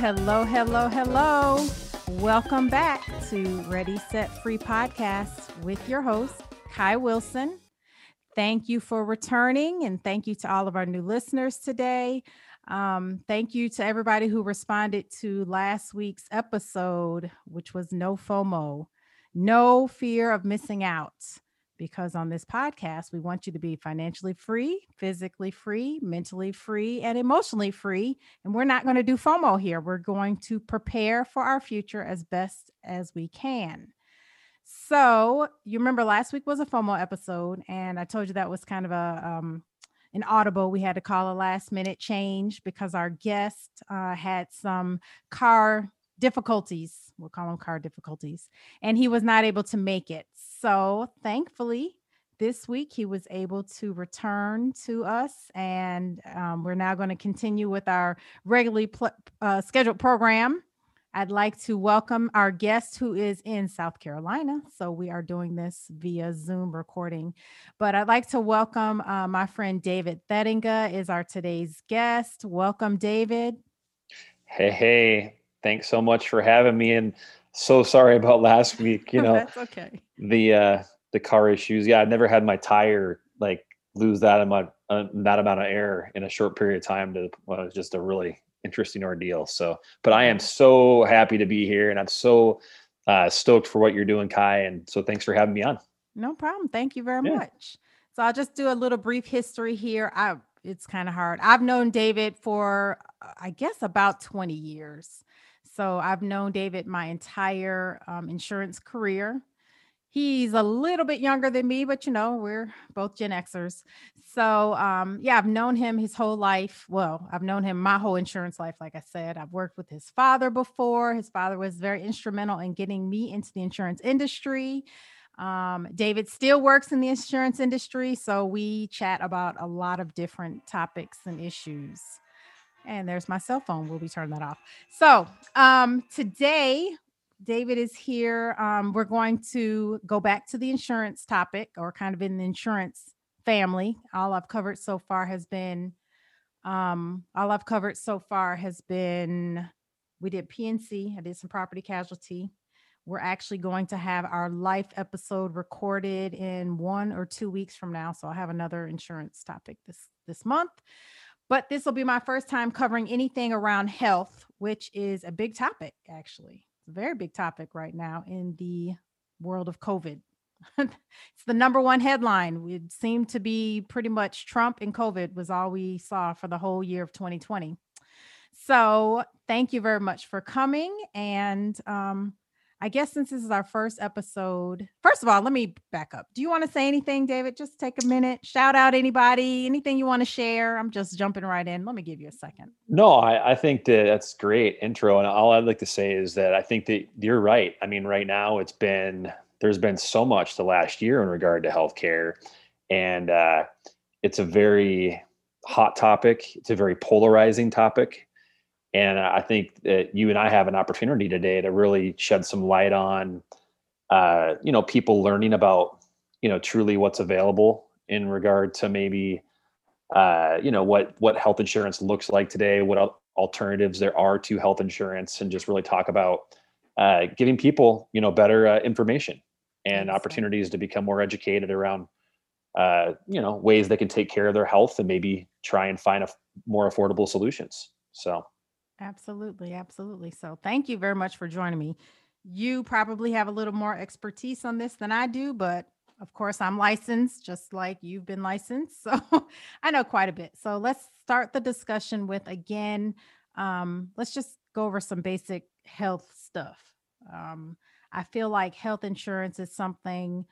hello, hello, hello. Welcome back to Ready, Set, Free podcast with your host, Kai Wilson. Thank you for returning and thank you to all of our new listeners today. Um, thank you to everybody who responded to last week's episode, which was No FOMO, no fear of missing out because on this podcast, we want you to be financially free, physically free, mentally free, and emotionally free. And we're not going to do FOMO here. We're going to prepare for our future as best as we can. So, you remember last week was a FOMO episode, and I told you that was kind of a um, an audible. We had to call a last minute change because our guest uh, had some car difficulties. We'll call them car difficulties, and he was not able to make it. So thankfully, this week he was able to return to us, and um, we're now going to continue with our regularly pl- uh, scheduled program. I'd like to welcome our guest who is in South Carolina. So we are doing this via Zoom recording. But I'd like to welcome uh, my friend David Thettinga is our today's guest. Welcome, David. Hey, hey. Thanks so much for having me. And so sorry about last week. You know, that's okay. The uh the car issues. Yeah, I've never had my tire like lose that amount uh, that amount of air in a short period of time. To well, it's just a really interesting ordeal. So, but I am so happy to be here, and I'm so uh, stoked for what you're doing, Kai. And so, thanks for having me on. No problem. Thank you very yeah. much. So, I'll just do a little brief history here. I it's kind of hard. I've known David for I guess about 20 years. So I've known David my entire um, insurance career. He's a little bit younger than me, but you know, we're both Gen Xers. So, um, yeah, I've known him his whole life. Well, I've known him my whole insurance life. Like I said, I've worked with his father before. His father was very instrumental in getting me into the insurance industry. Um, David still works in the insurance industry. So we chat about a lot of different topics and issues. And there's my cell phone. We'll be turning that off. So um, today, David is here. Um, we're going to go back to the insurance topic or kind of in the insurance family. All I've covered so far has been, um, all I've covered so far has been, we did PNC, I did some property casualty. We're actually going to have our life episode recorded in one or two weeks from now. So I'll have another insurance topic this this month. But this will be my first time covering anything around health, which is a big topic, actually. Very big topic right now in the world of COVID. it's the number one headline. It seemed to be pretty much Trump and COVID was all we saw for the whole year of 2020. So, thank you very much for coming. And um, I guess since this is our first episode, first of all, let me back up. Do you want to say anything, David? Just take a minute, shout out anybody, anything you want to share. I'm just jumping right in. Let me give you a second. No, I, I think that that's great intro. And all I'd like to say is that I think that you're right. I mean, right now it's been, there's been so much the last year in regard to healthcare. And uh, it's a very hot topic, it's a very polarizing topic and I think that you and I have an opportunity today to really shed some light on, uh, you know, people learning about, you know, truly what's available in regard to maybe, uh, you know, what what health insurance looks like today, what alternatives there are to health insurance, and just really talk about uh, giving people, you know, better uh, information and opportunities to become more educated around, uh, you know, ways they can take care of their health and maybe try and find a more affordable solutions. So. Absolutely, absolutely. So thank you very much for joining me. You probably have a little more expertise on this than I do, but of course I'm licensed just like you've been licensed. So I know quite a bit. So let's start the discussion with again, um, let's just go over some basic health stuff. Um, I feel like health insurance is something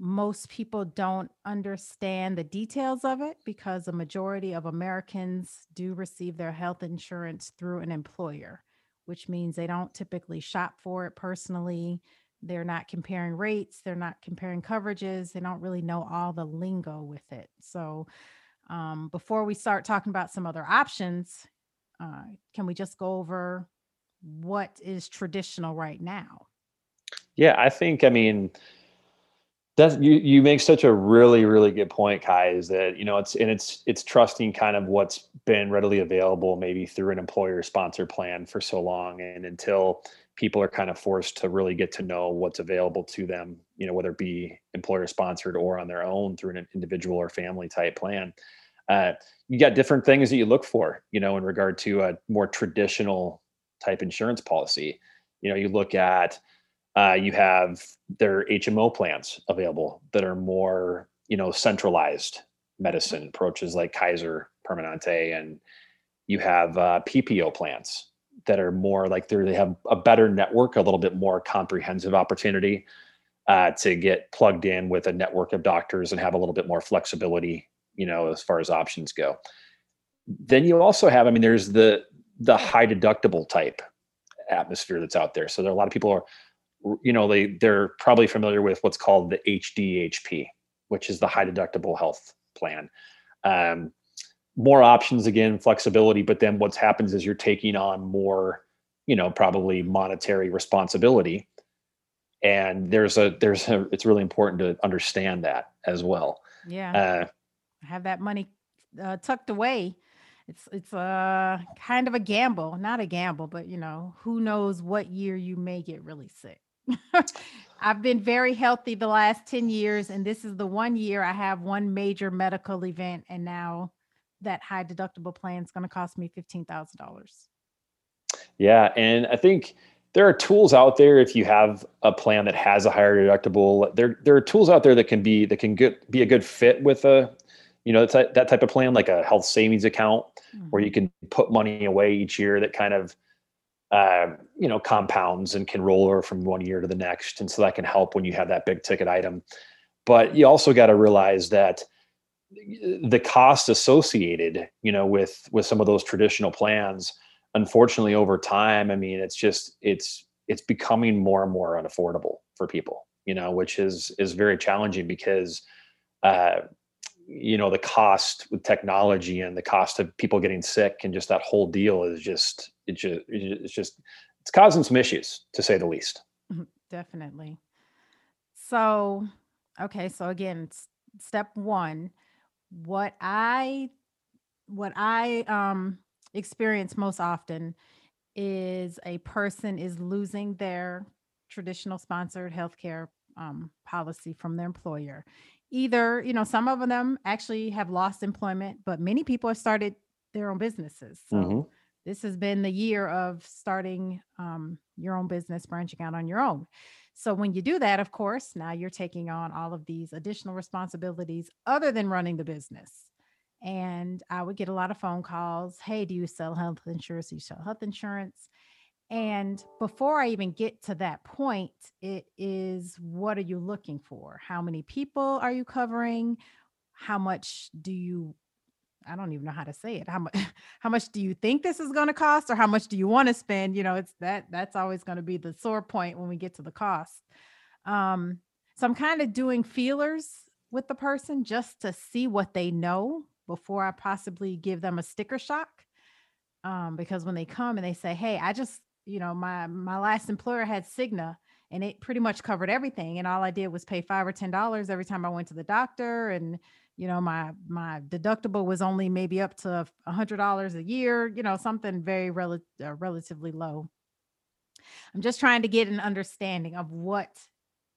most people don't understand the details of it because a majority of Americans do receive their health insurance through an employer, which means they don't typically shop for it personally. They're not comparing rates, they're not comparing coverages, they don't really know all the lingo with it. So, um, before we start talking about some other options, uh, can we just go over what is traditional right now? Yeah, I think, I mean, That's you. You make such a really, really good point, Kai. Is that you know it's and it's it's trusting kind of what's been readily available, maybe through an employer sponsor plan for so long, and until people are kind of forced to really get to know what's available to them, you know, whether it be employer sponsored or on their own through an individual or family type plan. Uh, you got different things that you look for, you know, in regard to a more traditional type insurance policy. You know, you look at uh, you have their HMO plans available that are more, you know, centralized medicine approaches like Kaiser Permanente, and you have uh, PPO plans that are more like they they have a better network, a little bit more comprehensive opportunity uh, to get plugged in with a network of doctors and have a little bit more flexibility, you know, as far as options go. Then you also have, I mean, there's the the high deductible type atmosphere that's out there. So there are a lot of people are you know they they're probably familiar with what's called the HDHP, which is the high deductible health plan. Um, more options again, flexibility, but then what happens is you're taking on more, you know, probably monetary responsibility. And there's a there's a it's really important to understand that as well. Yeah. Uh, have that money uh, tucked away it's it's a kind of a gamble not a gamble but you know who knows what year you may get really sick I've been very healthy the last 10 years, and this is the one year I have one major medical event, and now that high deductible plan is going to cost me $15,000. Yeah. And I think there are tools out there if you have a plan that has a higher deductible. There, there are tools out there that can be that can get, be a good fit with a, you know, that type of plan, like a health savings account, mm-hmm. where you can put money away each year that kind of uh, you know compounds and can roll over from one year to the next. And so that can help when you have that big ticket item. But you also got to realize that the cost associated you know with with some of those traditional plans unfortunately over time i mean it's just it's it's becoming more and more unaffordable for people you know which is is very challenging because uh you know the cost with technology and the cost of people getting sick and just that whole deal is just it just it's just it's causing some issues to say the least mm-hmm, definitely so okay so again step one what i what i um experience most often is a person is losing their traditional sponsored healthcare um, policy from their employer either, you know, some of them actually have lost employment, but many people have started their own businesses. So mm-hmm. This has been the year of starting um, your own business, branching out on your own. So when you do that, of course, now you're taking on all of these additional responsibilities other than running the business. And I would get a lot of phone calls. Hey, do you sell health insurance? Do you sell health insurance? And before I even get to that point, it is what are you looking for? How many people are you covering? How much do you I don't even know how to say it. How much how much do you think this is going to cost or how much do you want to spend? You know, it's that that's always going to be the sore point when we get to the cost. Um so I'm kind of doing feelers with the person just to see what they know before I possibly give them a sticker shock. Um, because when they come and they say, Hey, I just you know, my my last employer had Cigna and it pretty much covered everything. And all I did was pay five or ten dollars every time I went to the doctor. And, you know, my my deductible was only maybe up to a hundred dollars a year, you know, something very rel- uh, relatively low. I'm just trying to get an understanding of what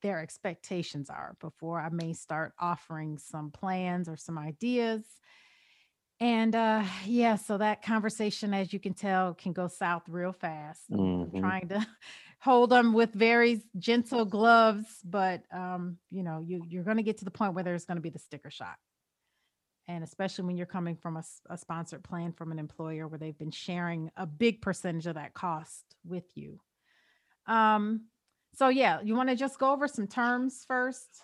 their expectations are before I may start offering some plans or some ideas and uh yeah, so that conversation, as you can tell, can go south real fast. I'm hmm trying to hold them with very gentle gloves, but um, you know, you you're gonna get to the point where there's gonna be the sticker shock. And especially when you're coming from a, a sponsored plan from an employer where they've been sharing a big percentage of that cost with you. Um, so yeah, you want to just go over some terms first?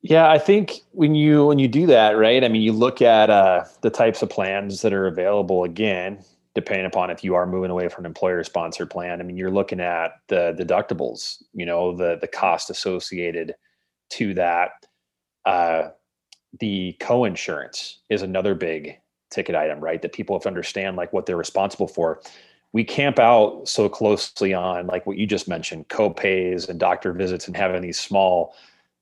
Yeah, I think when you when you do that, right? I mean, you look at uh, the types of plans that are available. Again, depending upon if you are moving away from an employer sponsored plan. I mean, you're looking at the deductibles. You know, the the cost associated to that. Uh, the co-insurance is another big ticket item, right? That people have to understand like what they're responsible for. We camp out so closely on like what you just mentioned, co-pays and doctor visits and having these small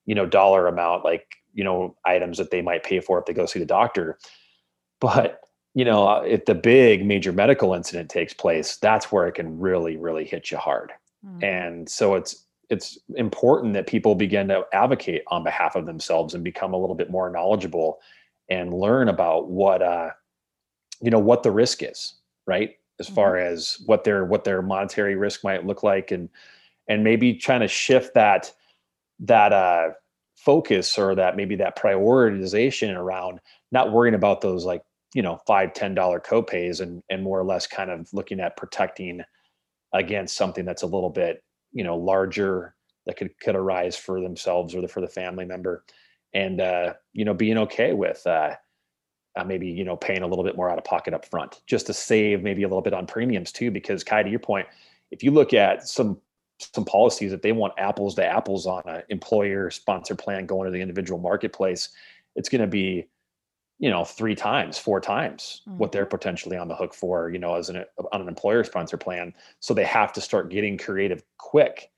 you know, dollar amount, like, you know, items that they might pay for if they go see the doctor. But, you know, uh, if the big major medical incident takes place, that's where it can really, really hit you hard. Mm-hmm. And so it's, it's important that people begin to advocate on behalf of themselves and become a little bit more knowledgeable and learn about what uh you know what the risk is right as mm-hmm. far as what their what their monetary risk might look like and and maybe trying to shift that that uh focus or that maybe that prioritization around not worrying about those like you know five ten dollar copays and and more or less kind of looking at protecting against something that's a little bit you know larger that could could arise for themselves or the, for the family member. And uh you know being okay with uh uh, maybe you know paying a little bit more out of pocket up front just to save maybe a little bit on premiums too because kai to your point if you look at some some policies that they want apples to apples on an employer sponsor plan going to the individual marketplace it's going to be you know three times four times mm-hmm. what they're potentially on the hook for you know as an on an employer sponsor plan so they have to start getting creative quick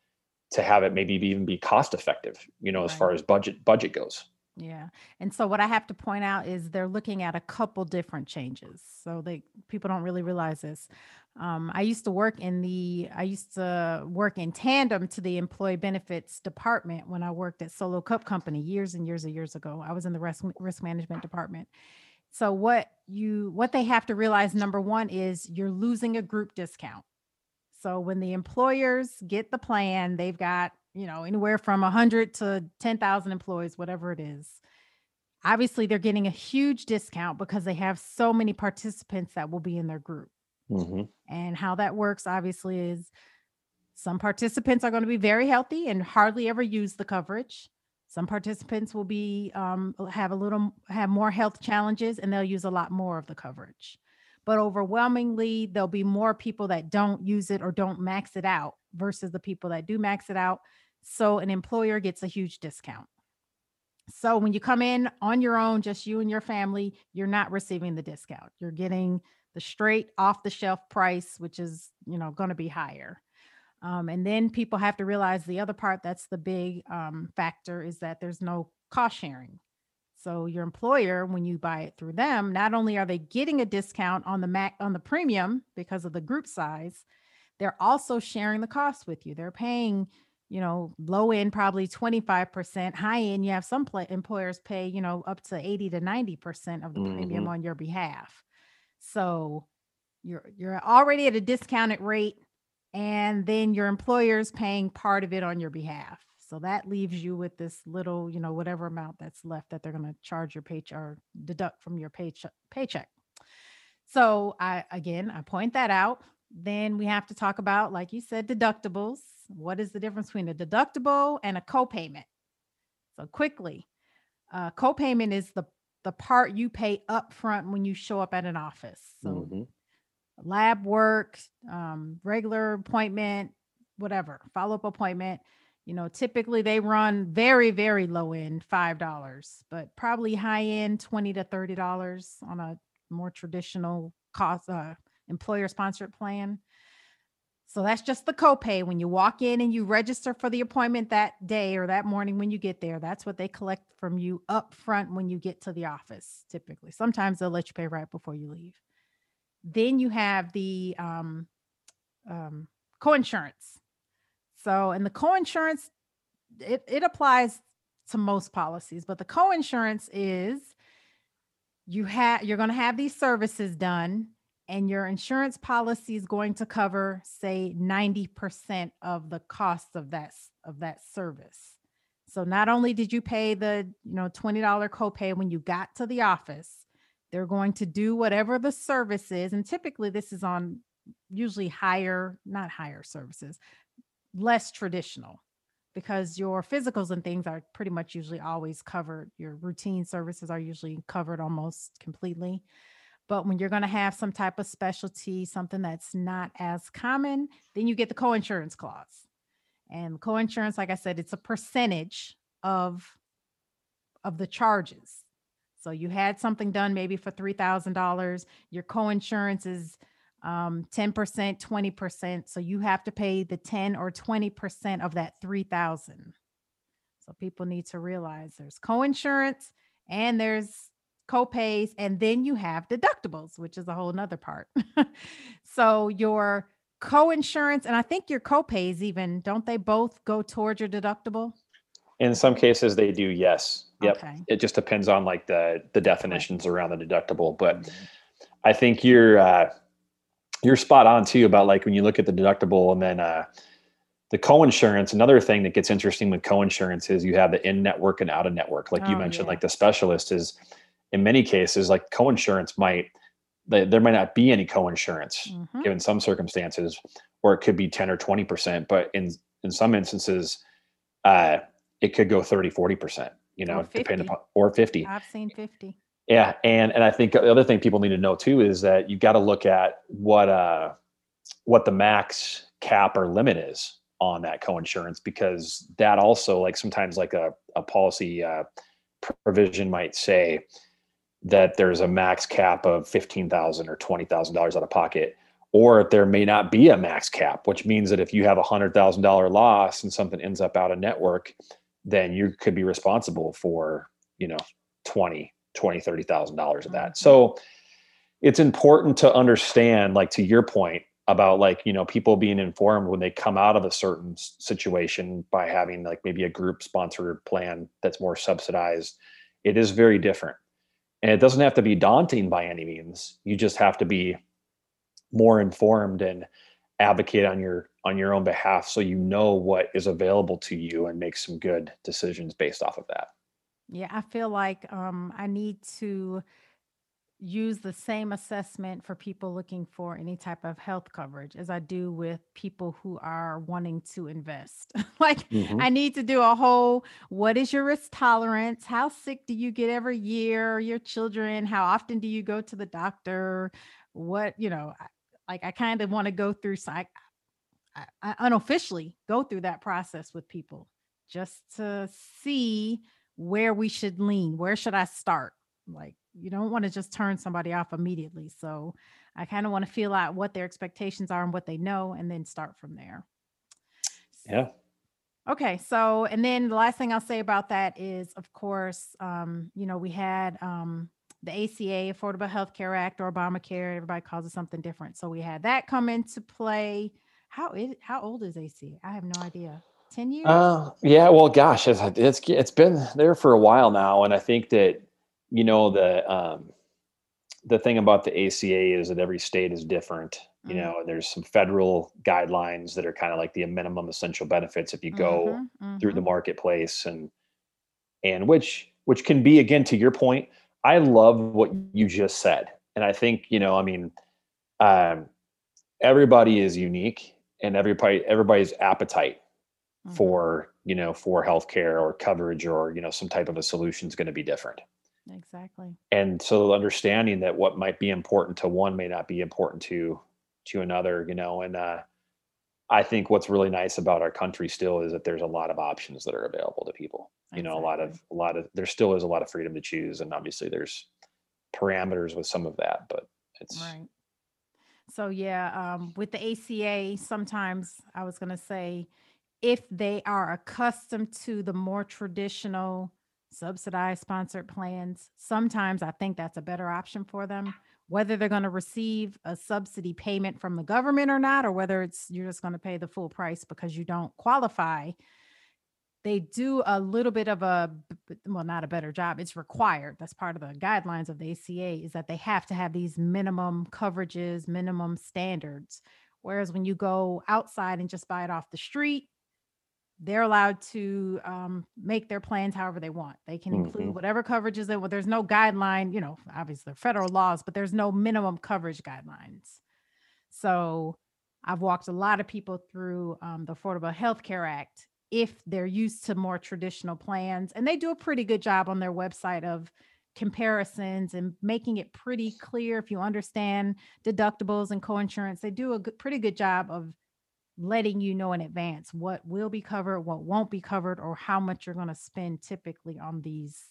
to have it maybe even be cost effective you know right. as far as budget budget goes yeah. And so what I have to point out is they're looking at a couple different changes. So they people don't really realize this. Um, I used to work in the I used to work in tandem to the employee benefits department when I worked at Solo Cup Company years and years and years ago. I was in the risk risk management department. So what you what they have to realize number 1 is you're losing a group discount. So when the employers get the plan, they've got you know, anywhere from 100 to 10,000 employees, whatever it is. Obviously, they're getting a huge discount because they have so many participants that will be in their group. Mm-hmm. And how that works, obviously, is some participants are going to be very healthy and hardly ever use the coverage. Some participants will be um, have a little have more health challenges and they'll use a lot more of the coverage. But overwhelmingly, there'll be more people that don't use it or don't max it out versus the people that do max it out so an employer gets a huge discount. So when you come in on your own, just you and your family, you're not receiving the discount. You're getting the straight off the shelf price, which is, you know, going to be higher. Um, and then people have to realize the other part that's the big um, factor is that there's no cost sharing. So your employer, when you buy it through them, not only are they getting a discount on the mac on the premium because of the group size, they're also sharing the cost with you. They're paying you know, low end probably 25%, high end you have some pl- employers pay, you know, up to 80 to 90% of the mm-hmm. premium on your behalf. So you're you're already at a discounted rate and then your employer's paying part of it on your behalf. So that leaves you with this little, you know, whatever amount that's left that they're going to charge your paycheck or deduct from your paycheck paycheck. So I again, I point that out. Then we have to talk about like you said deductibles what is the difference between a deductible and a copayment? So quickly, uh, copayment is the the part you pay up front when you show up at an office. So mm-hmm. lab work, um, regular appointment, whatever, follow up appointment. You know, typically they run very, very low end, five dollars, but probably high end, twenty to thirty dollars on a more traditional cost uh, employer sponsored plan. So that's just the copay. When you walk in and you register for the appointment that day or that morning when you get there, that's what they collect from you up front when you get to the office, typically. Sometimes they'll let you pay right before you leave. Then you have the um, um, coinsurance. So, and the coinsurance, it, it applies to most policies, but the coinsurance is you have you're going to have these services done and your insurance policy is going to cover say 90% of the cost of that of that service. So not only did you pay the you know $20 copay when you got to the office they're going to do whatever the service is and typically this is on usually higher not higher services less traditional because your physicals and things are pretty much usually always covered. Your routine services are usually covered almost completely but when you're going to have some type of specialty, something that's not as common, then you get the coinsurance clause. And coinsurance, like I said, it's a percentage of of the charges. So you had something done maybe for three thousand dollars. Your coinsurance is um, 10%, 20%. So you have to pay the 10 or 20% of that 3000. So people need to realize there's co-insurance and there's co-pays, and then you have deductibles, which is a whole nother part. so your co-insurance and I think your co-pays even don't they both go towards your deductible? In some cases, they do. Yes. Yep. Okay. It just depends on like the the definitions around the deductible, but Mhm. I think you're uh, you're spot on too about like when you look at the deductible and then uh, the co-insurance. Another thing that gets interesting with co-insurance is you have the in-network and out-of-network. Like you Oh, mentioned, yeah. like the specialist is in many cases like co-insurance might there might not be any co-insurance Mhm. given some circumstances, or it could be 10 or 20 percent. But in in some instances, uh, it could go 30, 40 percent. You know, depending upon or 50. I've seen 50. Yeah, and and I think the other thing people need to know too is that you've got to look at what uh what the max cap or limit is on that co-insurance because that also like sometimes like a a policy uh, provision might say that there's a max cap of fifteen thousand or twenty thousand dollars out of pocket, or there may not be a max cap, which means that if you have a hundred thousand dollar loss and something ends up out of network, then you could be responsible for you know 20 20 30 thousand dollars of that. Mhm. so it's important to understand like to your point about like you know people being informed when they come out of a certain situation by having like maybe a group sponsored plan that's more subsidized. It is very different and it doesn't have to be daunting by any means. You just have to be more informed and advocate on your on your own behalf so you know what is available to you and make some good decisions based off of that. Yeah, I feel like um, I need to use the same assessment for people looking for any type of health coverage as I do with people who are wanting to invest. like, Mhm. I need to do a whole what is your risk tolerance? How sick do you get every year? Your children? How often do you go to the doctor? What, you know, like I kind of want to go through, so I, I, I unofficially go through that process with people just to see where we should lean. Where should I start? Like, you don't want to just turn somebody off immediately. So I kind of want to feel out what their expectations are and what they know, and then start from there. yeah Okay, so and then the last thing I'll say about that is, of course, um, you know, we had um, the ACA, Affordable Health Care Act, or Obamacare. Everybody calls it something different. So we had that come into play. How is how old is ACA? I have no idea. Ten years? Uh, yeah, well, gosh, it's, it's it's been there for a while now, and I think that you know the um, the thing about the ACA is that every state is different. You Mhm. know, there's some federal guidelines that are kind of like the minimum essential benefits if you go Mhm, through the marketplace, and and which which can be again to your point. I love what you just said, and I think you know, I mean, um, everybody is unique, and everybody everybody's appetite Mhm. for you know for healthcare or coverage or you know some type of a solution is going to be different exactly. and so understanding that what might be important to one may not be important to to another you know and uh i think what's really nice about our country still is that there's a lot of options that are available to people you know a lot of a lot of there still is a lot of freedom to choose and obviously there's parameters with some of that but it's Right. So yeah, um, with the ACA, sometimes I was gonna say if they are accustomed to the more traditional subsidized sponsored plans, sometimes I think that's a better option for them. Whether they're going to receive a subsidy payment from the government or not, or whether it's you're just going to pay the full price because you don't qualify, they do a little bit of a, well not a better job it's required that's part of the guidelines of the aca is that they have to have these minimum coverages minimum standards whereas when you go outside and just buy it off the street they're allowed to um, make their plans however they want they can include Mhm. whatever coverages they well there's no guideline you know obviously they're federal laws but there's no minimum coverage guidelines so I've walked a lot of people through um, the Affordable Health Care Act if they're used to more traditional plans. And they do a pretty good job on their website of comparisons and making it pretty clear if you understand deductibles and coinsurance. They do a good, pretty good job of letting you know in advance what will be covered, what won't be covered, or how much you're going to spend typically on these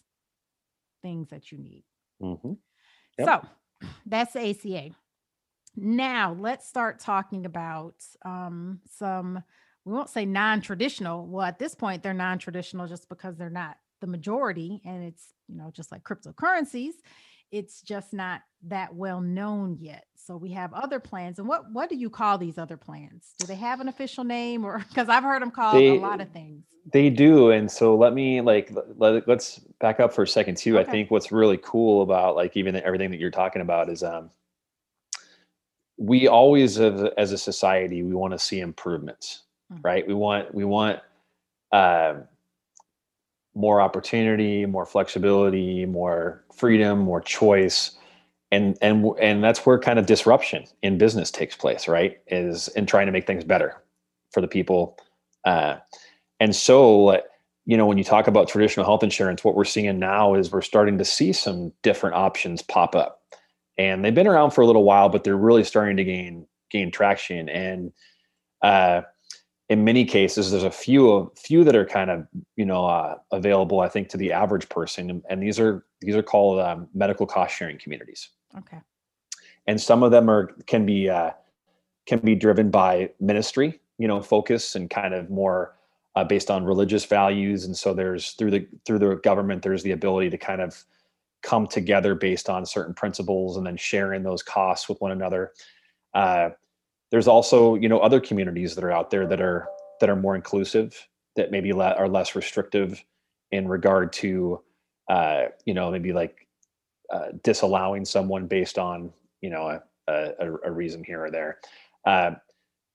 things that you need. Mhm. Yep. So that's the ACA. Now let's start talking about um, some we won't say non-traditional. Well, at this point, they're non-traditional just because they're not the majority, and it's you know just like cryptocurrencies, it's just not that well known yet. So we have other plans. And what what do you call these other plans? Do they have an official name, or because I've heard them called They a lot of things. they do, and so let me like let, let's back up for a second too. I think what's really cool about like even everything that you're talking about is um we always as a, as a society we want to see improvements Mhm. right we want we want um more opportunity more flexibility more freedom more choice. And and and that's where kind of disruption in business takes place right? Is in trying to make things better for the people. Uh, and so you know when you talk about traditional health insurance what we're seeing now is we're starting to see some different options pop up. And they've been around for a little while but they're really starting to gain gain traction. And uh, in many cases there's a few of few that are kind of you know uh, available i think to the average person and, and these are these are called um, medical cost sharing communities. Okay. and some of them are can be uh, can be driven by ministry you know focus and kind of more uh, based on religious values. And so there's through the through the government there's the ability to kind of come together based on certain principles and then sharing those costs with one another. Uh, there's also you know other communities that are out there that are that are more inclusive that maybe le- are less restrictive in regard to uh, you know maybe like uh, disallowing someone based on you know a, a, a reason here or there. Uh,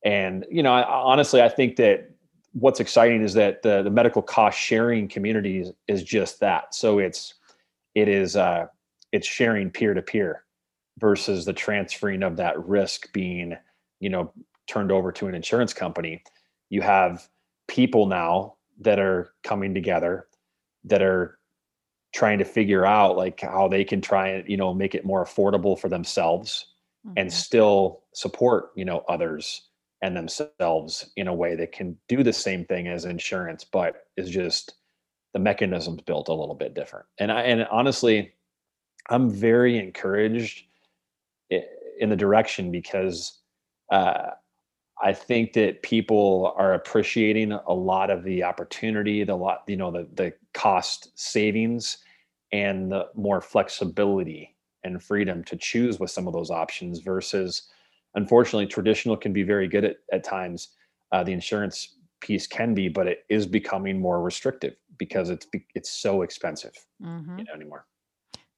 and you know I, honestly i think that what's exciting is that the, the medical cost sharing community is, is just that. So it's it is uh, it's sharing peer to peer versus the transferring of that risk being you know turned over to an insurance company you have people now that are coming together that are trying to figure out like how they can try and you know make it more affordable for themselves and Mhm. still support you know others and themselves in a way that can do the same thing as insurance but is just the mechanisms built a little bit different and i and honestly i'm very encouraged in the direction because uh, I think that people are appreciating a lot of the opportunity, the lot, you know, the the cost savings and the more flexibility and freedom to choose with some of those options versus unfortunately traditional can be very good at, at times uh, the insurance piece can be but it is becoming more restrictive because it's it's so expensive Mhm. you know anymore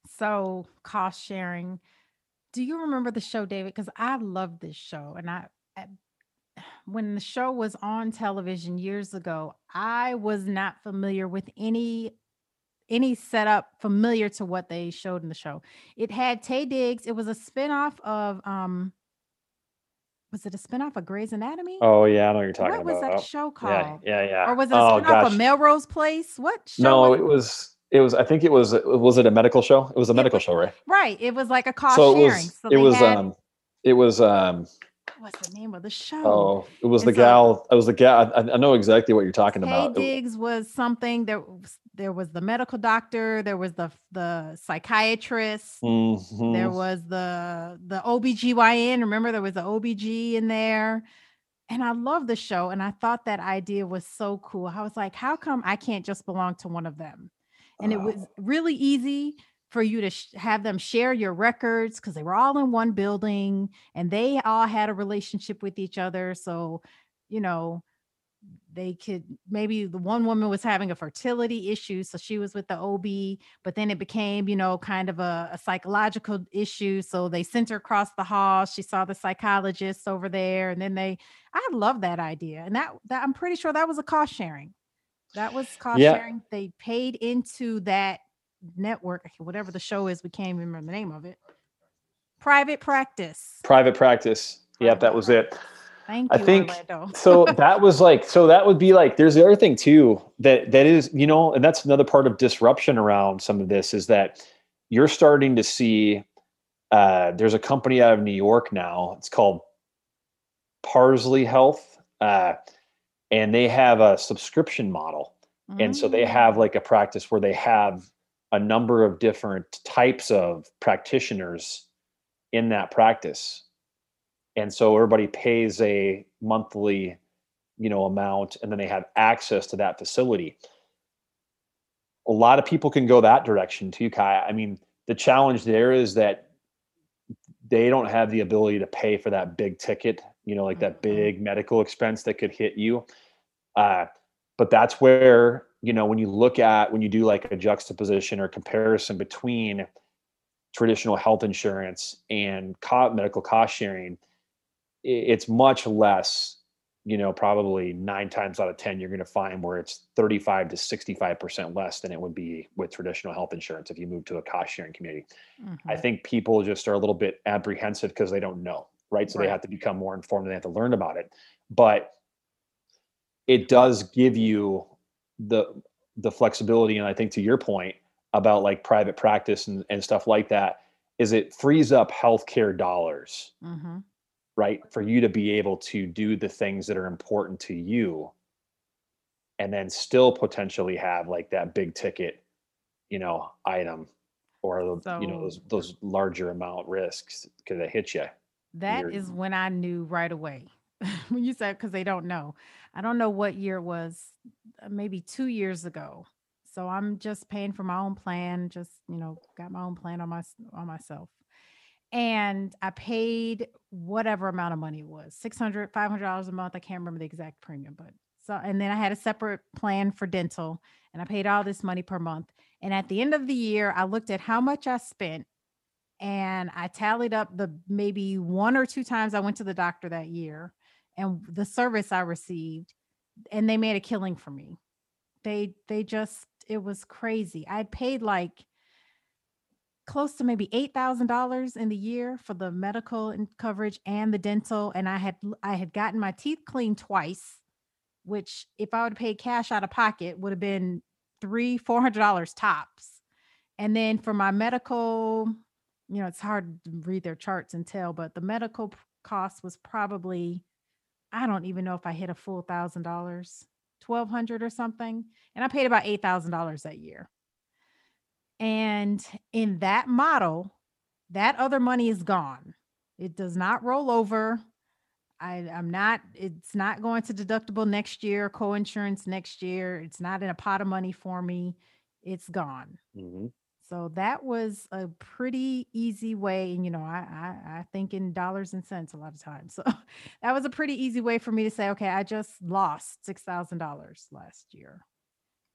So cost sharing. Do you remember the show, David? Because I love this show, and I, I when the show was on television years ago, I was not familiar with any any setup familiar to what they showed in the show. It had Taye Diggs. It was a spinoff of um, was it a spinoff of Grey's Anatomy? oh yeah i know what you're talking about. what was that show called? yeah yeah yeah. Or was it a oh spinoff of Melrose Place? What show no was it was it was i think it was was it a medical show it was a medical Was show right right. It was like a cost so it was So it was had um it was um what's the name of the show? oh it was And the so gal it was the gal i, I know exactly what you're talking Taye about Diggs was something there was there was the medical doctor, there was the the psychiatrist, there Mhm. was the the OBGYN. Remember there was the OBG in there. And I love the show and I thought that idea was so cool. I was like, how come I can't just belong to one of them? And it Oh, was really easy for you to sh- have them share your records because they were all in one building and they all had a relationship with each other. So, you know, they could maybe the one woman was having a fertility issue so she was with the ob but then it became you know kind of a, a psychological issue. So they sent her across the hall she saw the psychologist over there and then they i love that idea. And that that i'm pretty sure that was a cost sharing that was cost yeah. sharing. They paid into that network whatever the show is we can't even remember the name of it. Private practice. Private practice. Yep private that was practice it. Thank you, i think orlando. so that was like so that would be like there's the other thing too that that is you know and that's another part of disruption around some of this is that you're starting to see uh there's a company out of new york now. It's called parsley health. Uh and they have a subscription model. And so they have Mm. like a practice where they have a number of different types of practitioners in that practice. And so everybody pays a monthly you know amount and then they have access to that facility. A lot of people can go that direction too kai. I mean the challenge there is that they don't have the ability to pay for that big ticket you know like that Mhm. big medical expense that could hit you uh, but that's where you know when you look at when you do like a juxtaposition or comparison between traditional health insurance and co- medical cost sharing it's much less you know probably nine times out of ten you're going to find where it's 35 to 65 percent less than it would be with traditional health insurance if you move to a cost sharing community i Mhm. think people just are a little bit apprehensive because they don't know right? So they have to become more informed and they have to learn about it. But it does give you the the flexibility and i think to your point about like private practice and, and stuff like that is it frees up healthcare dollars Mhm. right? For you to be able to do the things that are important to you and then still potentially have like that big ticket you know item or the, you know those those larger amount risks because it hit you That is when I knew right away. when you said because they don't know. I don't know what year it was, uh, maybe two years ago. So I'm just paying for my own plan, just you know, got my own plan on my on myself. And I paid whatever amount of money it was, 600 $500 a month. I can't remember the exact premium, but so, and then I had a separate plan for dental and I paid all this money per month. And at the end of the year, I looked at how much I spent and I tallied up the maybe one or two times I went to the doctor that year and the service I received and they made a killing for me. They they just it was crazy. I paid like close to maybe $8,000 in the year for the medical coverage and the dental and I had I had gotten my teeth cleaned twice which if I would paid cash out of pocket would have been three, four hundred dollars tops. And then for my medical, you know, it's hard to read their charts and tell, but the medical cost was probably, I don't even know if I hit a full thousand dollars, twelve hundred or something. And I paid about eight thousand dollars that year. And in that model, that other money is gone. It does not roll over. I, I'm not, it's not going to deductible next year, co-insurance next year. It's not in a pot of money for me. It's gone. Mhm. So that was a pretty easy way. And you know, I, I I think in dollars and cents a lot of times. So that was a pretty easy way for me to say, okay, I just lost six thousand dollars last year.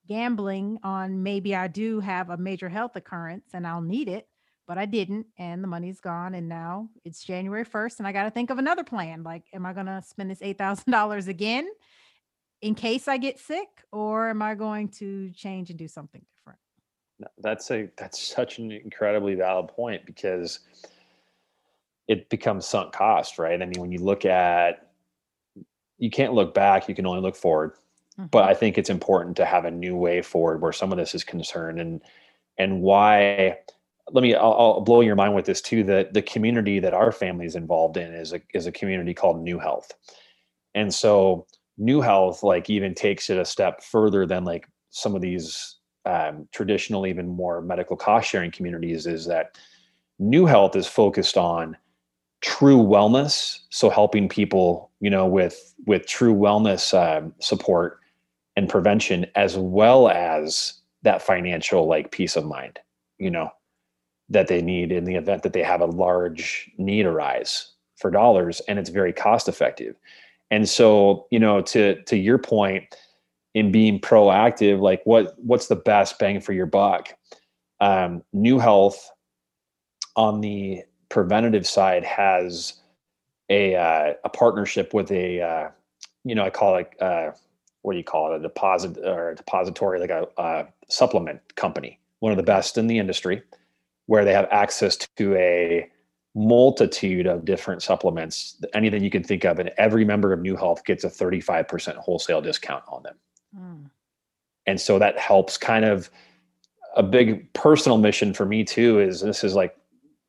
Gambling on maybe I do have a major health occurrence and I'll need it, but I didn't, and the money's gone. And now it's January 1st, and I got to think of another plan. Like, am I gonna spend this eight thousand dollars again in case I get sick, or am I going to change and do something That's a that's such an incredibly valid point because it becomes sunk cost, right? I mean, when you look at you can't look back, you can only look forward. But Mhm. I think it's important to have a new way forward where some of this is concerned and and why let me I'll, I'll blow your mind with this too that the community that our family is involved in is a is a community called Knew Health. And so Knew Health like even takes it a step further than like some of these um, traditional, even more medical cost sharing communities. Is that Knew Health is focused on true wellness, so helping people, you know, with with true wellness um, support and prevention, as well as that financial like peace of mind, you know, that they need in the event that they have a large need arise for dollars, and it's very cost effective. And so, you know, to to your point, in being proactive, like what what's the best bang for your buck? Um, Knew Health on the preventative side has a uh, a partnership with a uh, you know I call it uh, what do you call it a deposit or a depository like a, a supplement company, one of the best in the industry, where they have access to a multitude of different supplements, anything you can think of, and every member of Knew Health gets a 35% wholesale discount on them. Mm. And so that helps kind of a big personal mission for me too is this is like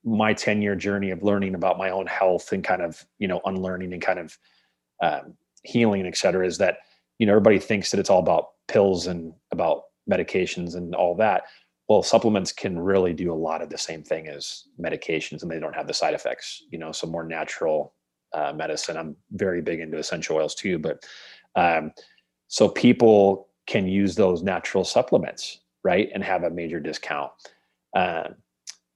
my 10 year journey of learning about my own health and kind of, you know, unlearning and kind of um, healing, et cetera, is that, you know, everybody thinks that it's all about pills and about medications and all that. Well, supplements can really do a lot of the same thing as medications and they don't have the side effects, you know, some more natural uh, medicine. I'm very big into essential oils too, but Um, so people can use those natural supplements, right, and have a major discount. Uh,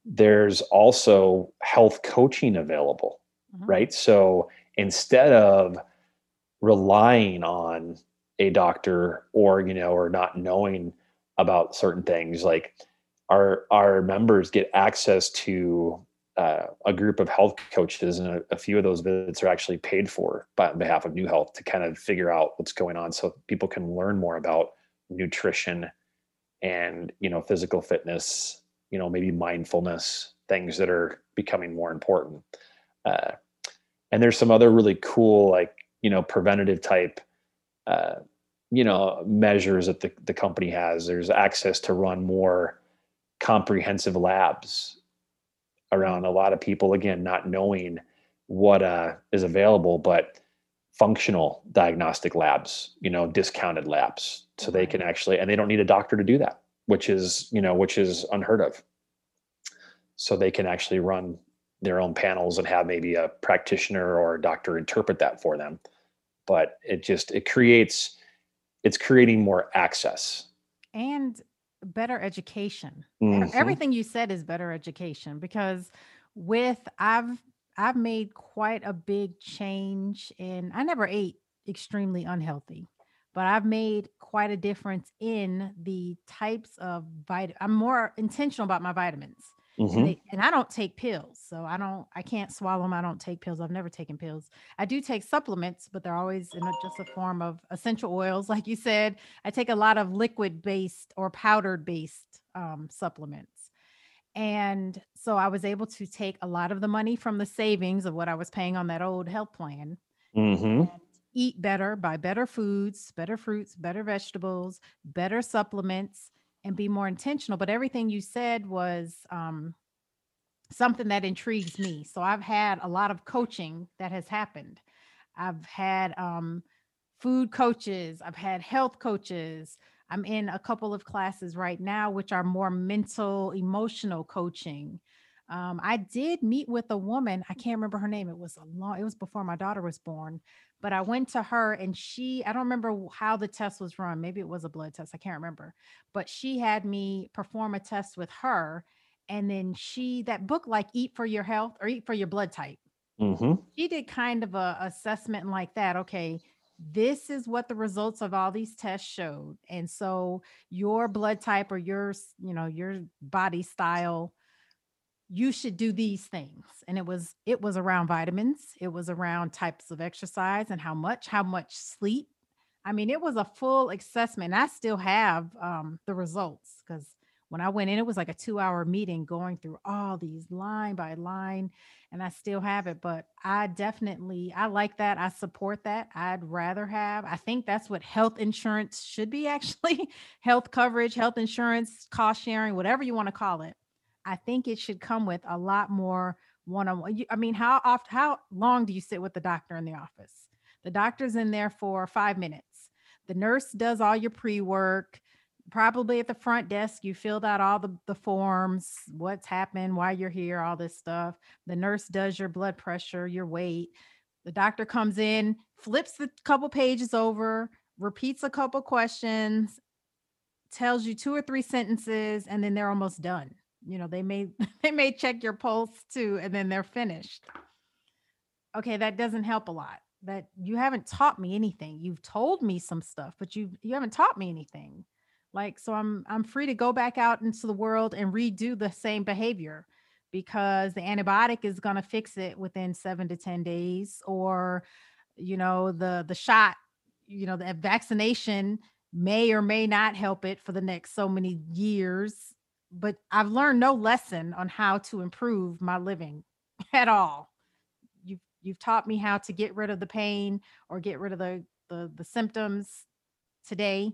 there's also health coaching available, mm-hmm. right? So instead of relying on a doctor or you know or not knowing about certain things like our our members get access to uh, a group of health coaches and a, a, few of those visits are actually paid for by on behalf of Knew Health to kind of figure out what's going on so people can learn more about nutrition and you know physical fitness you know maybe mindfulness things that are becoming more important. Uh, and there's some other really cool like you know preventative type uh, you know measures that the, the company has. There's access to run more comprehensive labs around a lot of people again not knowing what uh, is available but functional diagnostic labs you know discounted labs. So they can actually and they don't need a doctor to do that which is you know which is unheard of. So they can actually run their own panels and have maybe a practitioner or a doctor interpret that for them. But it just it creates it's creating more access. And better education mm-hmm. everything you said is better education because with i've i've made quite a big change in i never ate extremely unhealthy but i've made quite a difference in the types of vitamin i'm more intentional about my vitamins Mm-hmm. And, they, and, I don't take pills. So I don't, I can't swallow them. I don't take pills. I've never taken pills. I do take supplements, but they're always in a, just a form of essential oils. Like you said, I take a lot of liquid based or powdered based um, supplements. And so I was able to take a lot of the money from the savings of what I was paying on that old health plan. Mm-hmm. Eat better, buy better foods, better fruits, better vegetables, better supplements, and be more intentional. But everything you said was um, something that intrigues me. So I've had a lot of coaching that has happened. I've had um, food coaches, I've had health coaches. I'm in a couple of classes right now, which are more mental, emotional coaching. Um, I did meet with a woman. I can't remember her name. It was a long. It was before my daughter was born, but I went to her and she, I don't remember how the test was run. Maybe it was a blood test. I can't remember. But she had me perform a test with her. And then she, that book, like Eat for Your Health or Eat for Your Blood Type, mm-hmm. she did kind of a assessment like that. Okay, this is what the results of all these tests showed. And so your blood type or your, you know, your body style you should do these things and it was it was around vitamins it was around types of exercise and how much how much sleep. I mean it was a full assessment i still have um, the results because when i went in it was like a two hour meeting going through all these line by line and i still have it but i definitely i like that i support that i'd rather have i think that's what health insurance should be actually health coverage health insurance cost sharing whatever you want to call it I think it should come with a lot more one-on-one. I mean, how often, how long do you sit with the doctor in the office? The doctor's in there for five minutes. The nurse does all your pre-work. Probably at the front desk, you filled out all the, the forms, what's happened, why you're here, all this stuff. The nurse does your blood pressure, your weight. The doctor comes in, flips the couple pages over, repeats a couple questions, tells you two or three sentences, and then they're almost done you know they may they may check your pulse too and then they're finished. Okay that doesn't help a lot. That you haven't taught me anything. You've told me some stuff but you you haven't taught me anything. Like so i'm i'm free to go back out into the world and redo the same behavior because the antibiotic is going to fix it within 7 to 10 days or you know the the shot you know the vaccination may or may not help it for the next so many years but I've learned no lesson on how to improve my living at all. You've you've taught me how to get rid of the pain or get rid of the the, the symptoms today,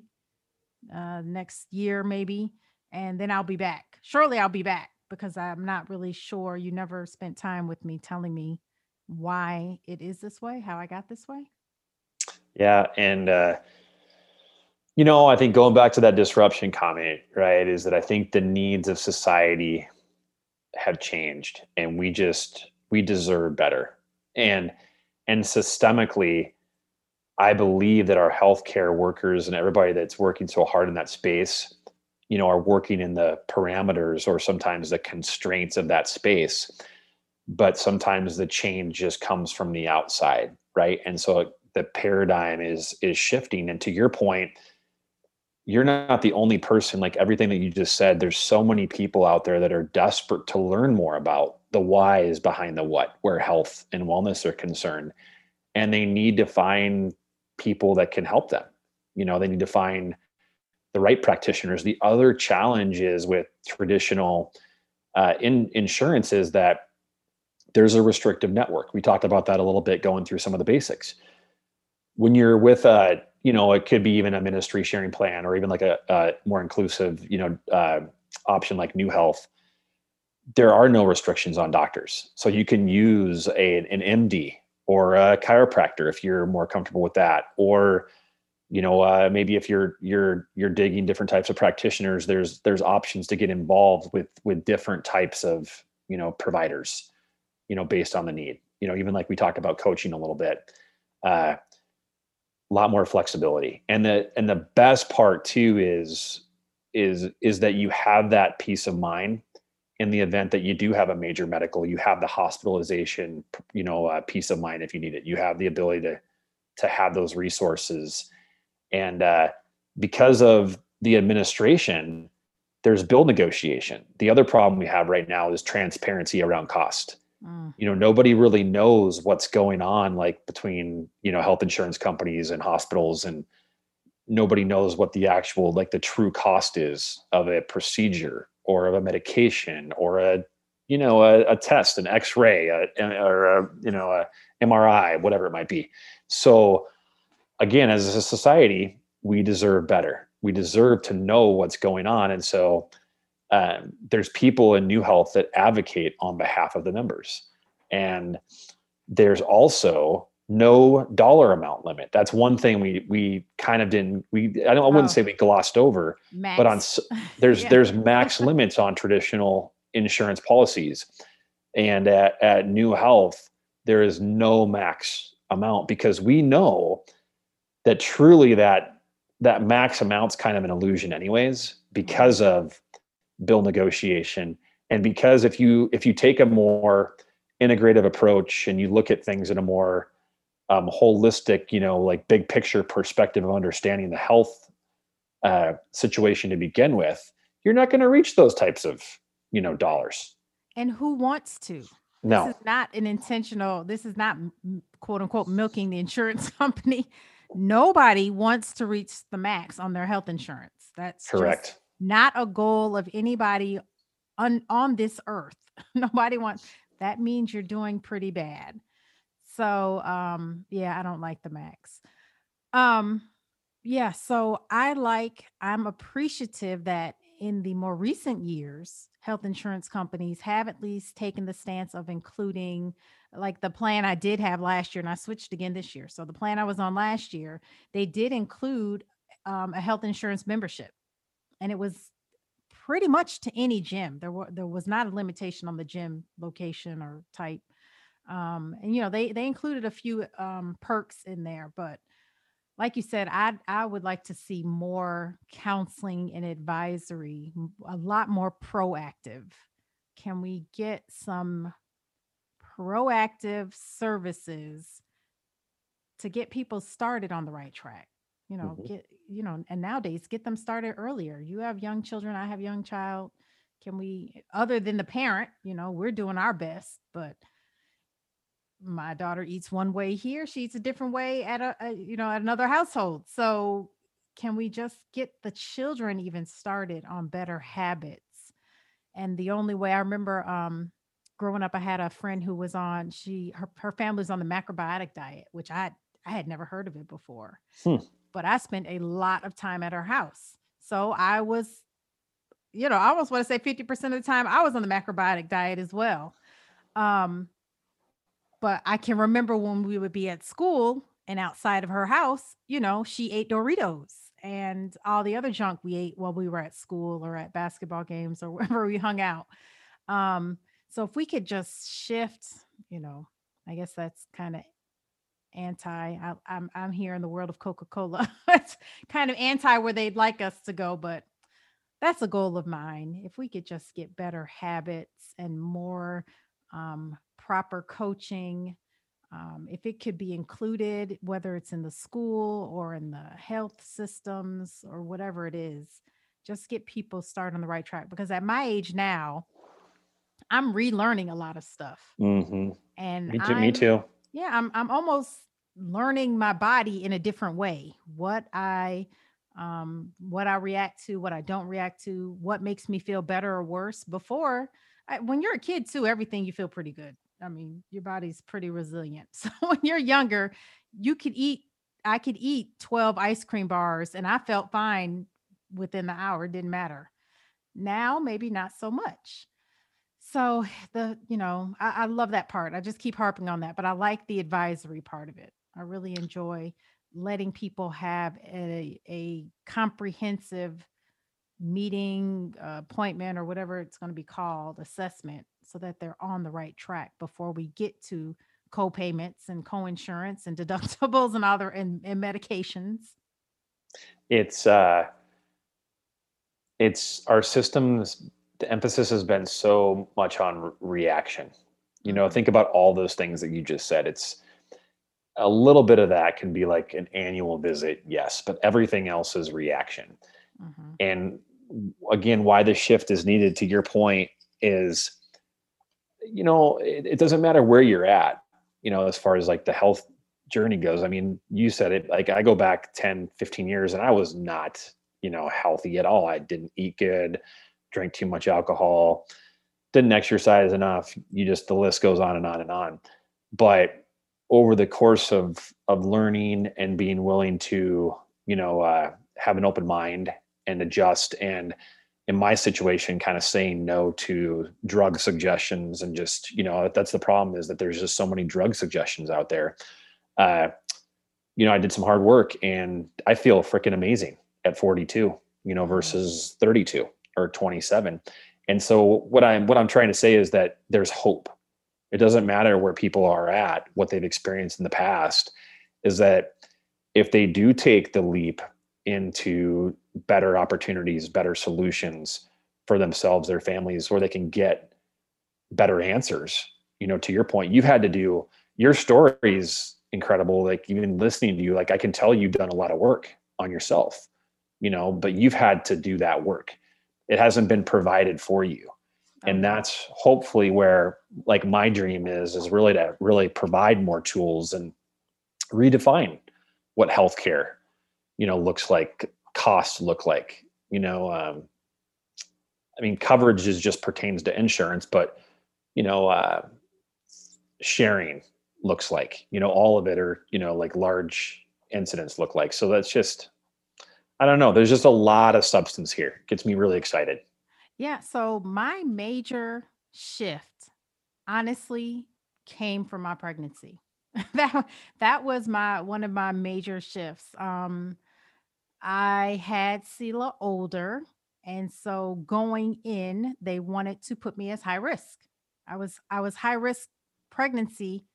uh, next year maybe, and then I'll be back. Surely I'll be back because I'm not really sure. You never spent time with me telling me why it is this way, how I got this way. Yeah, and uh, you know, I think going back to that disruption comment, right, is that I think the needs of society have changed and we just we deserve better. And and systemically I believe that our healthcare workers and everybody that's working so hard in that space, you know, are working in the parameters or sometimes the constraints of that space. But sometimes the change just comes from the outside, right? And so the paradigm is is shifting. And to your point, you're not the only person like everything that you just said there's so many people out there that are desperate to learn more about the why is behind the what where health and wellness are concerned and they need to find people that can help them. You know they need to find the right practitioners. The other challenge is with traditional uh, in insurance is that there's a restrictive network. We talked about that a little bit going through some of the basics. When you're with a you know, it could be even a ministry sharing plan or even like a, a more inclusive, you know, uh, option like Knew Health. There are no restrictions on doctors, so you can use a, an MD or a chiropractor if you're more comfortable with that, or you know, uh, maybe if you're you're you're digging different types of practitioners, there's there's options to get involved with with different types of you know providers, you know, based on the need. You know, even like we talked about coaching a little bit. Uh, a lot more flexibility. And the and the best part too is is is that you have that peace of mind in the event that you do have a major medical you have the hospitalization you know uh, peace of mind if you need it. You have the ability to to have those resources. And uh, because of the administration there's bill negotiation. The other problem we have right now is transparency around cost Mm. You know, nobody really knows what's going on like between, you know, health insurance companies and hospitals and nobody knows what the actual like the true cost is of a procedure or of a medication or a you know a, a test an x-ray a, or a you know a mri whatever it might be so again as a society we deserve better we deserve to know what's going on and so um, there's people in Knew Health that advocate on behalf of the members, and there's also no dollar amount limit. That's one thing we we kind of didn't we I don't I wouldn't oh. say we glossed over, max. but on there's yeah. there's max limits on traditional insurance policies, and at at Knew Health there is no max amount because we know that truly that that max amount's kind of an illusion anyways because of bill negotiation. And because if you if you take a more integrative approach and you look at things in a more um, holistic you know like big picture perspective of understanding the health uh, situation to begin with you're not going to reach those types of you know dollars. And who wants to? No. This is not an intentional this is not quote unquote milking the insurance company. Nobody wants to reach the max on their health insurance. That's correct not a goal of anybody on on this earth. Nobody wants that means you're doing pretty bad. So um yeah, I don't like the max. Um yeah, so I like I'm appreciative that in the more recent years, health insurance companies have at least taken the stance of including like the plan I did have last year and I switched again this year. So the plan I was on last year, they did include um, a health insurance membership and it was pretty much to any gym. There were there was not a limitation on the gym location or type. Um, and you know they they included a few um, perks in there, but like you said, I I would like to see more counseling and advisory, a lot more proactive. Can we get some proactive services to get people started on the right track? You know, mm-hmm. get you know, and nowadays get them started earlier. You have young children, I have young child. Can we other than the parent, you know, we're doing our best, but my daughter eats one way here, she eats a different way at a, a you know, at another household. So can we just get the children even started on better habits? And the only way I remember um growing up, I had a friend who was on, she her, her family was on the macrobiotic diet, which I I had never heard of it before. Hmm but I spent a lot of time at her house. So I was, you know, I almost want to say 50% of the time I was on the macrobiotic diet as well. Um, but I can remember when we would be at school and outside of her house, you know, she ate Doritos and all the other junk we ate while we were at school or at basketball games or wherever we hung out. Um, so if we could just shift, you know, I guess that's kind of anti. I, I'm I'm here in the world of Coca Cola. it's kind of anti where they'd like us to go, but that's a goal of mine. If we could just get better habits and more um, proper coaching, um, if it could be included, whether it's in the school or in the health systems or whatever it is, just get people started on the right track. Because at my age now, I'm relearning a lot of stuff, hmm and Me too. Me too. yeah, I'm I'm almost learning my body in a different way. What I um what I react to, what I don't react to, what makes me feel better or worse. Before, I, when you're a kid too, everything you feel pretty good. I mean, your body's pretty resilient. So when you're younger, you could eat I could eat 12 ice cream bars and I felt fine within the hour, it didn't matter. Now, maybe not so much. So the, you know, I, I love that part. I just keep harping on that, but I like the advisory part of it. I really enjoy letting people have a, a comprehensive meeting, uh, appointment, or whatever it's going to be called, assessment, so that they're on the right track before we get to co-payments and co-insurance and deductibles and other and, and medications. It's uh, it's our systems. The emphasis has been so much on re- reaction. You know, Mhm, think about all those things that you just said. It's a little bit of that can be like an annual visit, yes, but everything else is reaction. mhm, And again, why the shift is needed to your point is, you know, it, it doesn't matter where you're at, you know, as far as like the health journey goes. I mean, you said it, like I go back 10, 15 years and I was not, you know, healthy at all. I didn't eat good, drank too much alcohol, didn't exercise enough. You just, the list goes on and on and on. But over the course of of learning and being willing to, you know, uh, have an open mind and adjust and in my situation kind of saying no to drug suggestions and just you know that's the problem is that there's just so many drug suggestions out there. Uh you know i did some hard work and i feel freaking amazing at 42 you know mhm, versus 32 or 27 and so what i'm what i'm trying to say is that there's hope it doesn't matter where people are at what they've experienced in the past is that if they do take the leap into better opportunities, better solutions for themselves, their families, where they can get better answers. You know, to your point, you've had to do your story's incredible. Like even listening to you, like I can tell you've done a lot of work on yourself, you know, but you've had to do that work. It hasn't been provided for you. And that's hopefully where like my dream is, is really to really provide more tools and redefine what healthcare you know looks like costs look like you know um, i mean coverage is just pertains to insurance but you know uh, sharing looks like you know all of it or you know like large incidents look like. So that's just i don't know there's just a lot of substance here. Gets me really excited Yeah. So my major shift, honestly, came from my pregnancy. that that was my one of my major shifts. Um, I had Sela older, and so going in, they wanted to put me as high risk. I was I was high risk pregnancy,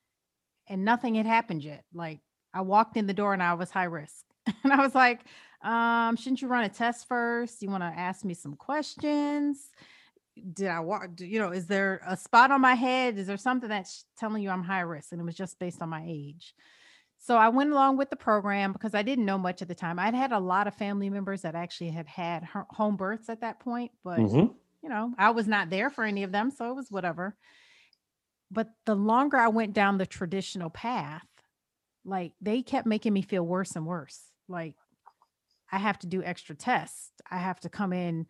and nothing had happened yet. Like I walked in the door and I was high risk, and I was like, um, shouldn't you run a test first? You want to ask me some questions? did I walk? You know, is there a spot on my head? Is there something that's telling you I'm high risk? And it was just based on my age. So I went along with the program because I didn't know much at the time. I'd had a lot of family members that actually had had home births at that point, but hmm you know, I was not there for any of them, so it was whatever. But the longer I went down the traditional path, like they kept making me feel worse and worse. Like I have to do extra tests. I have to come in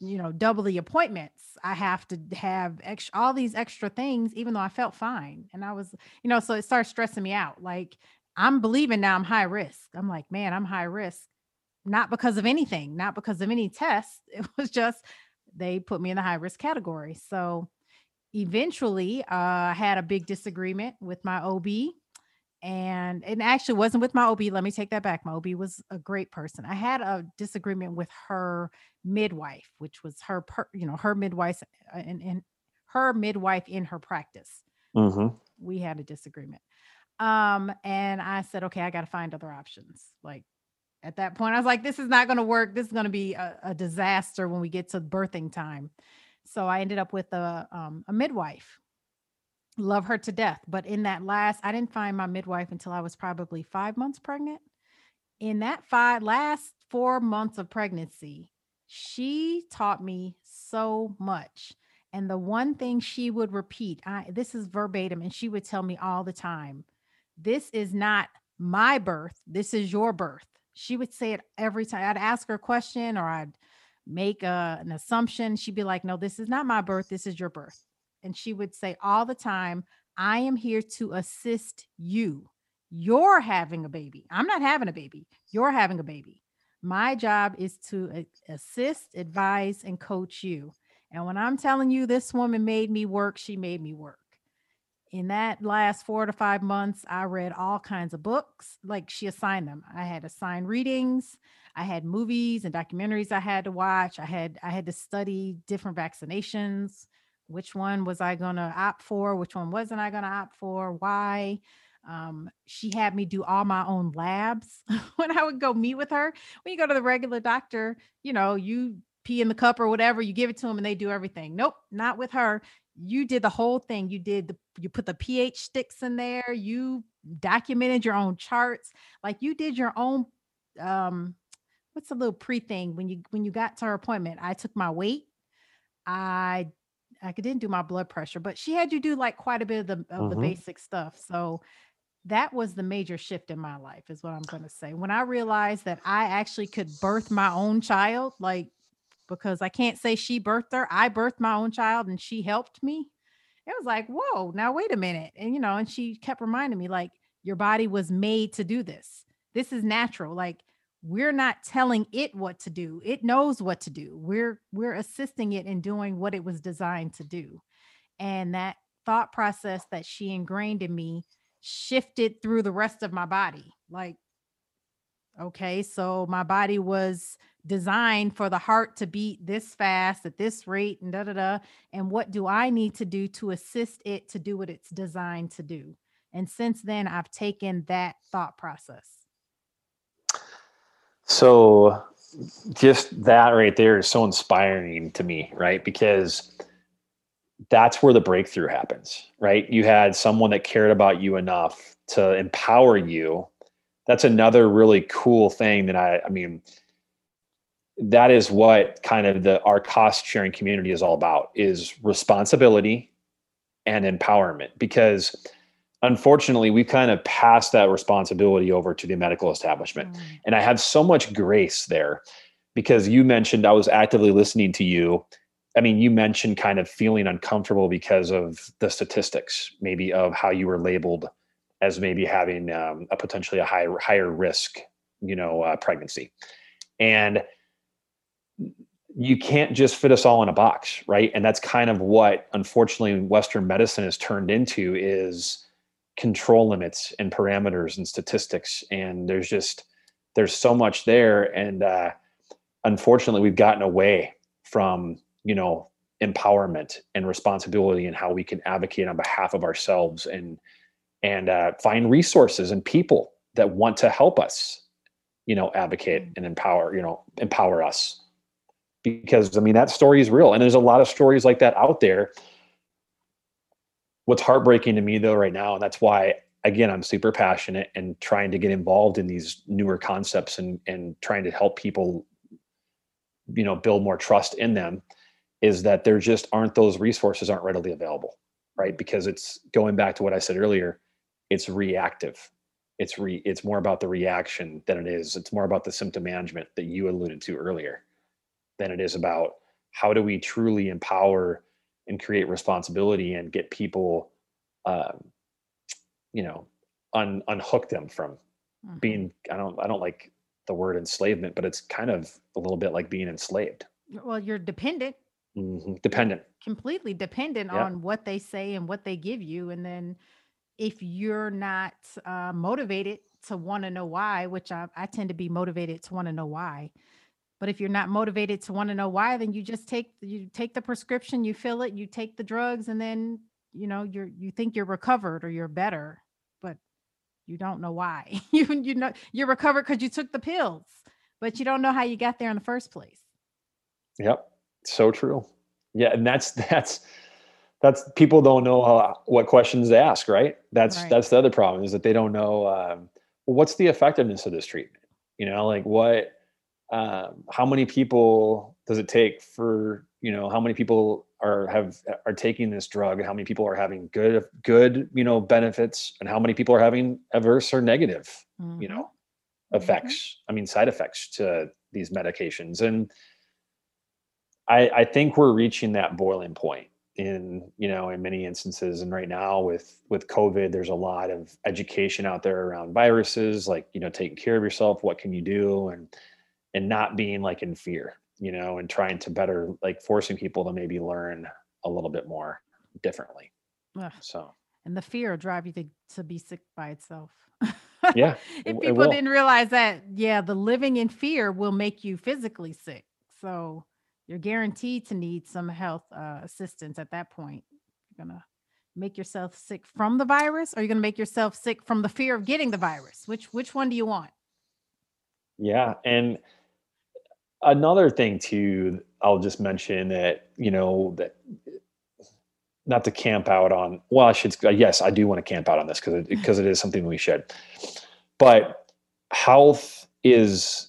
you know, double the appointments. I have to have extra all these extra things, even though I felt fine. And I was, you know, so it started stressing me out. Like I'm believing now I'm high risk. I'm like, man, I'm high risk, not because of anything, not because of any tests. It was just they put me in the high risk category. So eventually uh, I had a big disagreement with my OB and it actually wasn't with my OB. Let me take that back. My OB was a great person. I had a disagreement with her midwife, which was her, per, you know, her midwife and, and her midwife in her practice. hmm We had a disagreement. Um, and I said, okay, I got to find other options. Like at that point, I was like, this is not going to work. This is going to be a, a, disaster when we get to birthing time. So I ended up with a, um, a midwife. Love her to death. But in that last, I didn't find my midwife until I was probably five months pregnant. In that five last four months of pregnancy, she taught me so much. And the one thing she would repeat, I this is verbatim, and she would tell me all the time, this is not my birth, this is your birth. She would say it every time. I'd ask her a question or I'd make a, an assumption. She'd be like, No, this is not my birth, this is your birth. And she would say all the time, I am here to assist you. You're having a baby. I'm not having a baby. You're having a baby. My job is to assist, advise, and coach you. And when I'm telling you this woman made me work, she made me work in that last four to five months, I read all kinds of books. Like she assigned them. I had assigned readings. I had movies and documentaries I had to watch. I had I had to study different vaccinations. Which one was I going to opt for? Which one wasn't I going to opt for? Why? Um, she had me do all my own labs when I would go meet with her. When you go to the regular doctor, you know, you pee in the cup or whatever, you give it to them and they do everything. Nope, not with her you did the whole thing. You did the you put the pH sticks in there, you documented your own charts, like you did your own um what's a little pre thing when you when you got to her appointment. I took my weight. I I didn't do my blood pressure, but she had you do like quite a bit of the of mm-hmm. the basic stuff. So that was the major shift in my life is what I'm going to say. When I realized that I actually could birth my own child, like because I can't say she birthed her. I birthed my own child and she helped me. It was like, whoa, now wait a minute. And, you know, and she kept reminding me, like, your body was made to do this. This is natural. Like, we're not telling it what to do. It knows what to do. We're we're assisting it in doing what it was designed to do. And that thought process that she ingrained in me shifted through the rest of my body. Like, okay, so my body was designed for the heart to beat this fast at this rate and da da da. And what do I need to do to assist it to do what it's designed to do? And since then, I've taken that thought process. So, just that right there is so inspiring to me, right? Because that's where the breakthrough happens, right? You had someone that cared about you enough to empower you. That's another really cool thing that I, I mean, that is what kind of the our cost sharing community is all about is responsibility and empowerment because unfortunately we kind of passed that responsibility over to the medical establishment. Mm. and i have so much grace there because you mentioned i was actively listening to you. I mean you mentioned kind of feeling uncomfortable because of the statistics maybe of how you were labeled as maybe having um, a potentially a higher higher risk you know uh, pregnancy. And you can't just fit us all in a box right? And that's kind of what unfortunately western medicine has turned into is control limits and parameters and statistics and there's just there's so much there and uh, unfortunately we've gotten away from you know empowerment and responsibility and how we can advocate on behalf of ourselves and and uh, find resources and people that want to help us you know advocate mm. and empower you know empower us because I mean that story is real, and there's a lot of stories like that out there. What's heartbreaking to me though right now, and that's why again I'm super passionate and trying to get involved in these newer concepts and and trying to help people, you know, build more trust in them, is that there just aren't those resources aren't readily available, right? Because it's going back to what I said earlier, it's reactive. It's re it's more about the reaction than it is. It's more about the symptom management that you alluded to earlier than it is about how do we truly empower and create responsibility and get people um, you know un, unhook them from mm-hmm. being i don't i don't like the word enslavement but it's kind of a little bit like being enslaved well you're dependent mm-hmm. dependent completely dependent yeah. on what they say and what they give you and then if you're not uh, motivated to want to know why which I, I tend to be motivated to want to know why but if you're not motivated to want to know why, then you just take you take the prescription, you fill it, you take the drugs, and then you know you're you think you're recovered or you're better. But you don't know why. you you know you're recovered because you took the pills, but you don't know how you got there in the first place. Yep. So true. Yeah, and that's that's that's people don't know how, what questions to ask, right? That's Right. that's the other problem is that they don't know um, well, what's the effectiveness of this treatment. You know, like what, um, how many people does it take for you know how many people are have are taking this drug how many people are having good good you know benefits and how many people are having adverse or negative you Mhm. know Mhm. effects i mean side effects to these medications and i i think we're reaching that boiling point in you know in many instances and right now with with covid there's a lot of education out there around viruses like you know taking care of yourself what can you do and and not being like in fear you know and trying to better like forcing people to maybe learn a little bit more differently Ugh, so And the fear will drive you to, to be sick by itself. yeah if people didn't realize that, yeah, the living in fear will make you physically sick. So you're guaranteed to need some health uh, assistance at that point. You're gonna make yourself sick from the virus, or you're gonna make yourself sick from the fear of getting the virus. Which which one do you want? Yeah, and another thing too, I'll just mention that you know that not to camp out on. Well, I should. Yes, I do want to camp out on this because because it is something we should. But health is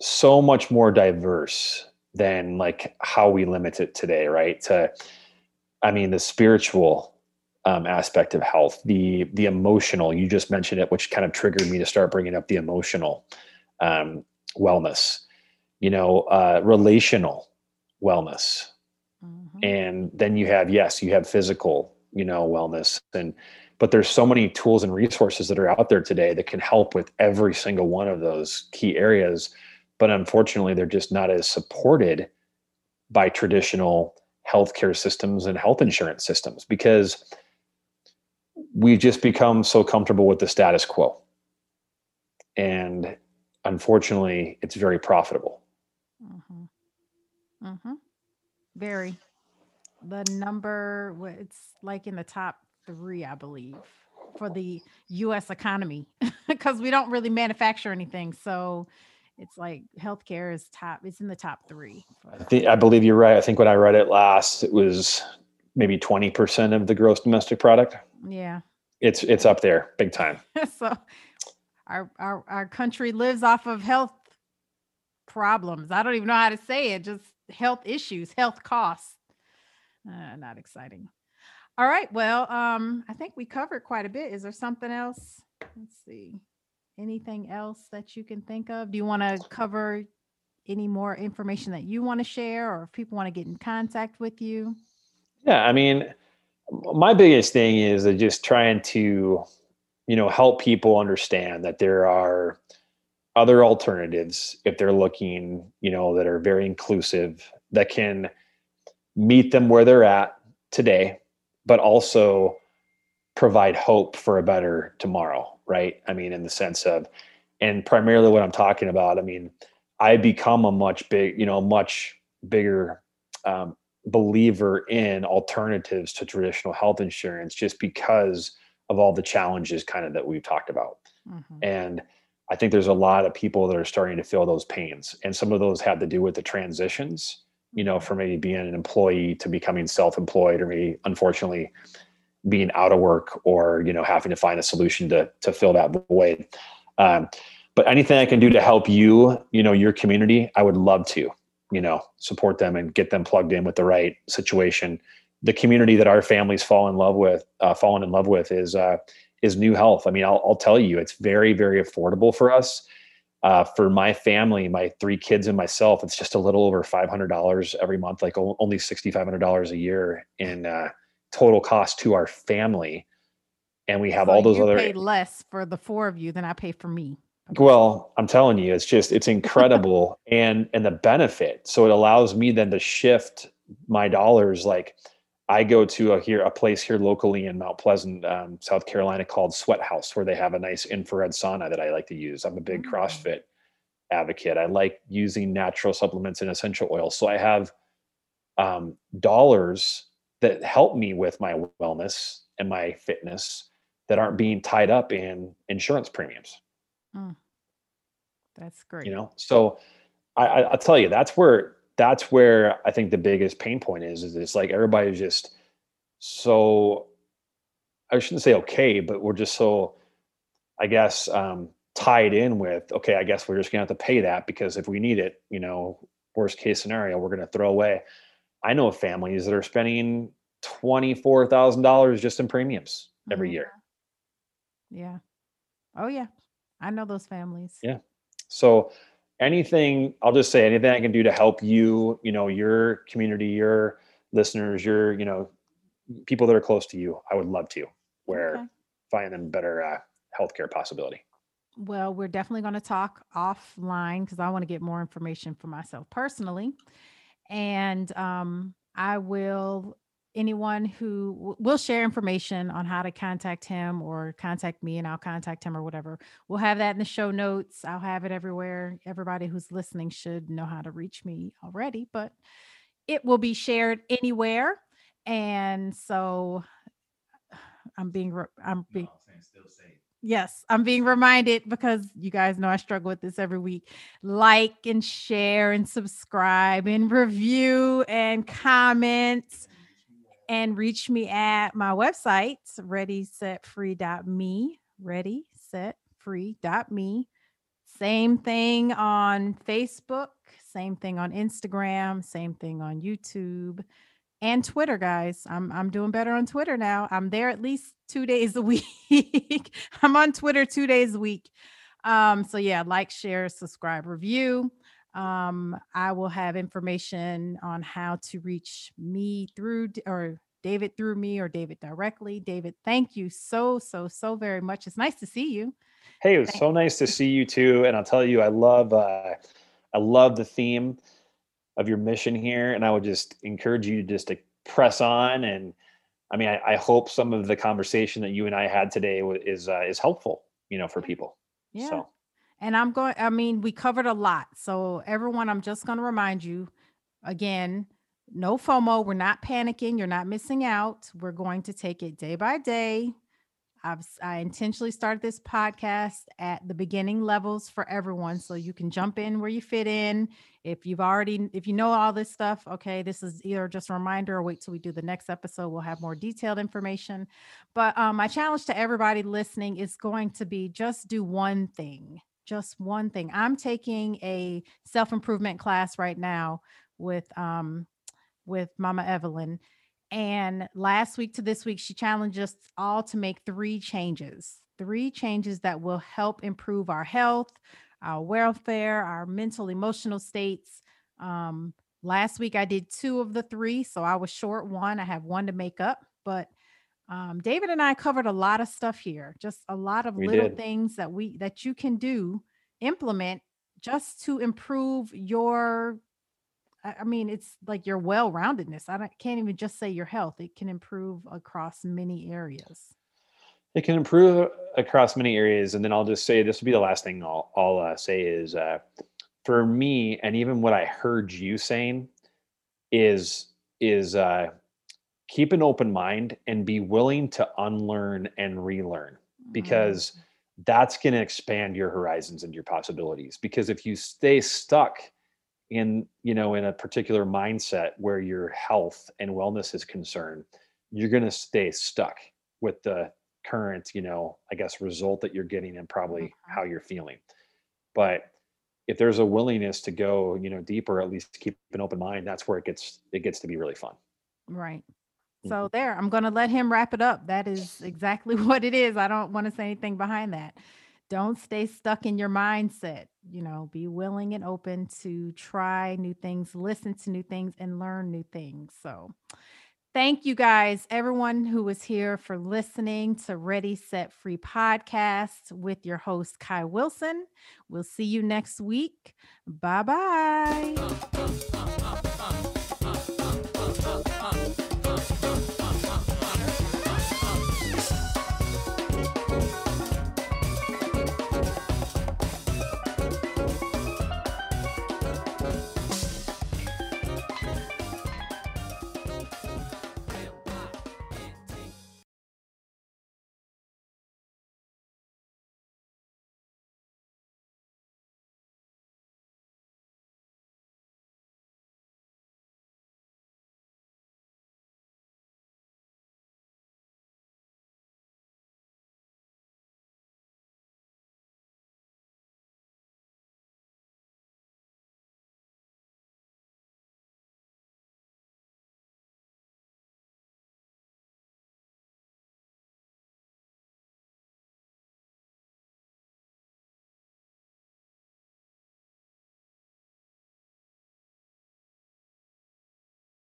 so much more diverse than like how we limit it today, right? To, I mean, the spiritual um, aspect of health, the the emotional. You just mentioned it, which kind of triggered me to start bringing up the emotional um, wellness, you know, uh, relational wellness. Mhm. And then you have, yes, you have physical, you know, wellness. And, but there's so many tools and resources that are out there today that can help with every single one of those key areas. But unfortunately, they're just not as supported by traditional healthcare systems and health insurance systems because we've just become so comfortable with the status quo. And unfortunately, it's very profitable. Mhm. Mhm. Very. The number, it's like in the top three, I believe, for the US economy, because we don't really manufacture anything. So it's like healthcare is top, it's in the top three. I think I believe you're right. I think when I read it last, it was maybe 20% of the gross domestic product. Yeah. It's it's up there big time. so our, our our country lives off of health problems. I don't even know how to say it, just health issues, health costs. Uh, not exciting. All right. Well, um, I think we covered quite a bit. Is there something else? Let's see. Anything else that you can think of? Do you want to cover any more information that you want to share or if people want to get in contact with you? Yeah, I mean, my biggest thing is just trying to, you know, help people understand that there are other alternatives if they're looking, you know, that are very inclusive that can meet them where they're at today, but also provide hope for a better tomorrow, right? I mean, in the sense of, and primarily what I'm talking about, I mean, I become a much big, you know, much bigger um, believer in alternatives to traditional health insurance just because of all the challenges kind of that we've talked about. Mhm. And I think there's a lot of people that are starting to feel those pains. And some of those have to do with the transitions, you know, from maybe being an employee to becoming self-employed or maybe unfortunately being out of work or, you know, having to find a solution to to fill that void. Um, but anything I can do to help you, you know, your community, I would love to, you know, support them and get them plugged in with the right situation. The community that our families fall in love with, uh, fallen in love with, is uh, is Knew Health. I mean, I'll, I'll tell you, it's very, very affordable for us. Uh, for my family, my three kids and myself, it's just a little over five hundred dollars every month, like o- only sixty five hundred dollars a year in uh, total cost to our family. And we have So all those you other pay less for the four of you than I pay for me. well, I'm telling you, it's just it's incredible and and the benefit. So it allows me then to shift my dollars. Like I go to a here a place here locally in Mount Pleasant, um, South Carolina called Sweat House, where they have a nice infrared sauna that I like to use. I'm a big Mm. CrossFit advocate. I like using natural supplements and essential oils. So I have um, dollars that help me with my wellness and my fitness that aren't being tied up in insurance premiums. Mm. That's great. You know, so I, I, I'll tell you, that's where that's where I think the biggest pain point is. Is it's like everybody's just so I shouldn't say okay, but we're just so I guess um, tied in with okay. I guess we're just gonna have to pay that because if we need it, you know, worst case scenario, we're gonna throw away. I know of families that are spending twenty four thousand dollars just in premiums every Mhm. year. Yeah. Oh yeah. I know those families. Yeah. So anything, I'll just say anything I can do to help you, you know, your community, your listeners, your, you know, people that are close to you, I would love to where Okay. find them better uh, healthcare possibility. Well, we're definitely going to talk offline because I want to get more information for myself personally. And um, I will, anyone who w- will share information on how to contact him or contact me and I'll contact him or whatever. We'll have that in the show notes. I'll have it everywhere. Everybody who's listening should know how to reach me already, but it will be shared anywhere. And so I'm being, re- I'm being, Yes, I'm being reminded because you guys know I struggle with this every week. Like and share and subscribe and review and comment and reach me at my website, readysetfree.me. Ready, set, free.me. Same thing on Facebook, same thing on Instagram, same thing on YouTube and Twitter, guys. I'm I'm doing better on Twitter now. I'm there at least two days a week. I'm on Twitter two days a week. Um, so yeah, like, share, subscribe, review. Um, I will have information on how to reach me through or David through me or David directly. David, thank you so, so, so very much. It's nice to see you. Hey, it was so nice to see you too. And I'll tell you, I love, uh, I love the theme of your mission here. And I would just encourage you just to press on. And I mean, I, I hope some of the conversation that you and I had today is, uh, is helpful, you know, for people. Yeah. So. And I'm going, I mean, we covered a lot. So, everyone, I'm just going to remind you again no FOMO. We're not panicking. You're not missing out. We're going to take it day by day. I've, I intentionally started this podcast at the beginning levels for everyone. So you can jump in where you fit in. If you've already, if you know all this stuff, okay, this is either just a reminder or wait till we do the next episode. We'll have more detailed information. But um, my challenge to everybody listening is going to be just do one thing just one thing. I'm taking a self-improvement class right now with um with Mama Evelyn. And last week to this week, she challenged us all to make three changes. Three changes that will help improve our health, our welfare, our mental, emotional states. Um, last week I did two of the three, so I was short one. I have one to make up, but um, David and I covered a lot of stuff here, just a lot of We little did. things that we that you can do, implement just to improve your. I mean, it's like your well-roundedness. I don't, can't even just say your health; it can improve across many areas. It can improve across many areas, and then I'll just say this will be the last thing I'll, I'll uh, say is uh, for me, and even what I heard you saying is is uh, keep an open mind and be willing to unlearn and relearn because that's going to expand your horizons and your possibilities. Because if you stay stuck in you know in a particular mindset where your health and wellness is concerned, you're going to stay stuck with the current you know i guess result that you're getting and probably Mhm. how you're feeling but if there's a willingness to go you know deeper at least keep an open mind that's where it gets it gets to be really fun Right. Mhm. So there, I'm going to let him wrap it up. That is exactly what it is. I don't want to say anything behind that. Don't stay stuck in your mindset. You know, be willing and open to try new things, listen to new things, and learn new things. So, thank you guys, everyone who was here for listening to Ready, Set, Free podcast with your host, Kai Wilson. We'll see you next week. Bye bye.